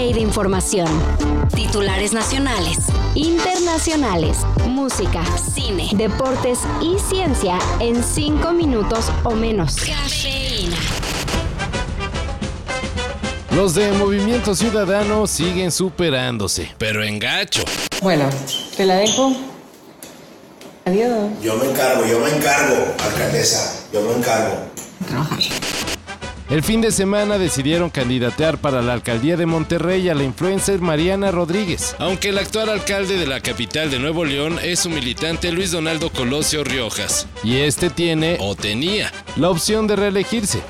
de información. Titulares nacionales, internacionales, música, cine, deportes y ciencia en 5 minutos o menos. Cafeína. Los de Movimiento Ciudadano siguen superándose, pero en gacho. Bueno, te la dejo. Adiós. Yo me encargo, yo me encargo, alcaldesa, yo me encargo. Trabajar. El fin de semana decidieron candidatear para la alcaldía de Monterrey a la influencer Mariana Rodríguez, aunque el actual alcalde de la capital de Nuevo León es su militante Luis Donaldo Colosio Riojas, y este tiene, o tenía, la opción de reelegirse.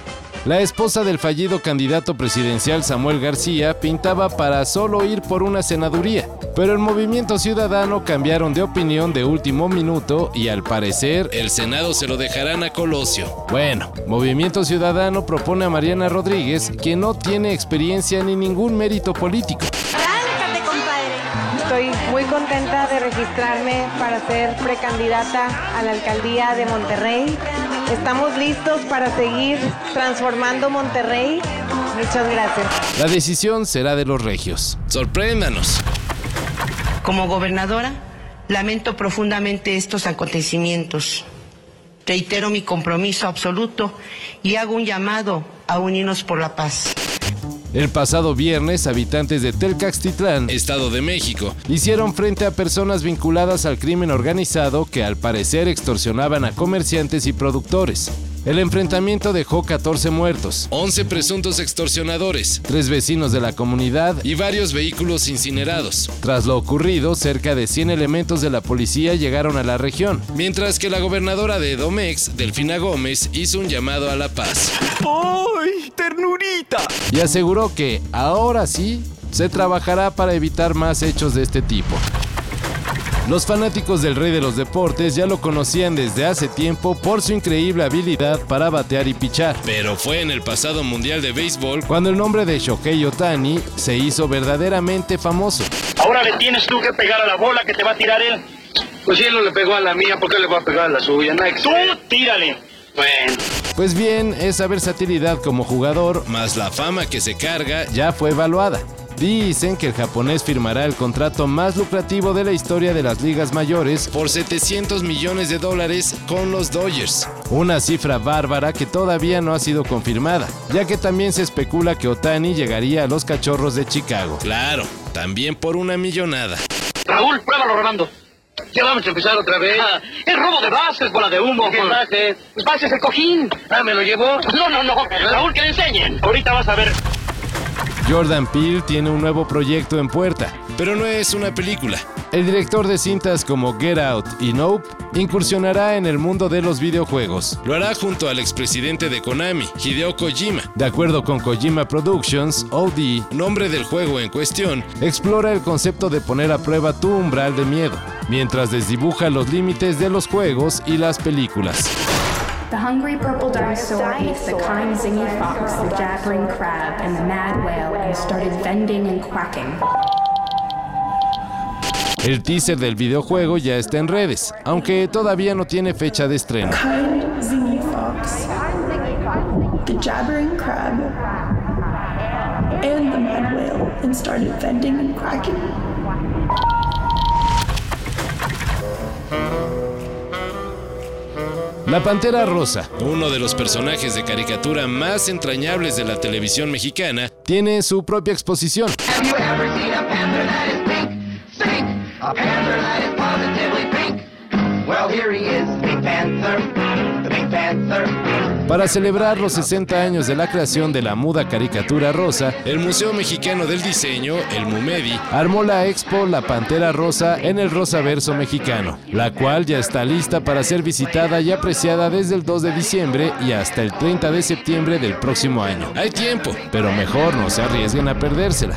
La esposa del fallido candidato presidencial Samuel García pintaba para solo ir por una senaduría, pero el movimiento ciudadano cambiaron de opinión de último minuto y al parecer el Senado se lo dejarán a Colosio. Bueno, Movimiento Ciudadano propone a Mariana Rodríguez, que no tiene experiencia ni ningún mérito político. Compadre. Estoy muy contenta de registrarme para ser precandidata a la alcaldía de Monterrey. Estamos listos para seguir transformando Monterrey. Muchas gracias. La decisión será de los regios. Sorpréndanos. Como gobernadora, lamento profundamente estos acontecimientos. Reitero mi compromiso absoluto y hago un llamado a unirnos por la paz. El pasado viernes, habitantes de Telcaxtitlán, Estado de México, hicieron frente a personas vinculadas al crimen organizado que al parecer extorsionaban a comerciantes y productores. El enfrentamiento dejó 14 muertos, 11 presuntos extorsionadores, 3 vecinos de la comunidad y varios vehículos incinerados. Tras lo ocurrido, cerca de 100 elementos de la policía llegaron a la región, mientras que la gobernadora de Domex, Delfina Gómez, hizo un llamado a la paz. ¡Ay, Y aseguró que, ahora sí, se trabajará para evitar más hechos de este tipo. Los fanáticos del rey de los deportes ya lo conocían desde hace tiempo por su increíble habilidad para batear y pichar. Pero fue en el pasado Mundial de Béisbol cuando el nombre de Shohei Otani se hizo verdaderamente famoso. Ahora le tienes tú que pegar a la bola que te va a tirar él. Pues si él no le pegó a la mía, ¿por qué le va a pegar a la suya? No Tú tírale. Bueno. Pues bien, esa versatilidad como jugador, más la fama que se carga, ya fue evaluada. Dicen que el japonés firmará el contrato más lucrativo de la historia de las ligas mayores por 700 millones de dólares con los Dodgers. Una cifra bárbara que todavía no ha sido confirmada, ya que también se especula que Otani llegaría a los cachorros de Chicago. Claro, también por una millonada. Raúl, pruébalo, Rolando. Ya vamos a empezar otra vez. Ah, es robo de bases, bola de humo. ¿Qué bases? Pues bases el cojín. Ah, ¿me lo llevó? No, no, no. Raúl, que le enseñen. Ahorita vas a ver. Jordan Peele tiene un nuevo proyecto en puerta, pero no es una película. El director de cintas como Get Out y Nope incursionará en el mundo de los videojuegos. Lo hará junto al expresidente de Konami, Hideo Kojima. De acuerdo con Kojima Productions, OD, nombre del juego en cuestión, explora el concepto de poner a prueba tu umbral de miedo, mientras desdibuja los límites de los juegos y las películas. The hungry purple dinosaur the kind zingy fox, the jabbering crab, and the mad whale and started vending and quacking. El teaser del videojuego ya está en redes, aunque todavía no tiene fecha de estreno. La Pantera Rosa, uno de los personajes de caricatura más entrañables de la televisión mexicana, tiene su propia exposición. Panther that is positively pink. Well, here he is, Pink Panther. Para celebrar los 60 años de la creación de la muda caricatura rosa, el Museo Mexicano del Diseño, el MUMEDI, armó la expo La Pantera Rosa en el Rosaverso mexicano, la cual ya está lista para ser visitada y apreciada desde el 2 de diciembre y hasta el 30 de septiembre del próximo año. Hay tiempo, pero mejor no se arriesguen a perdérsela.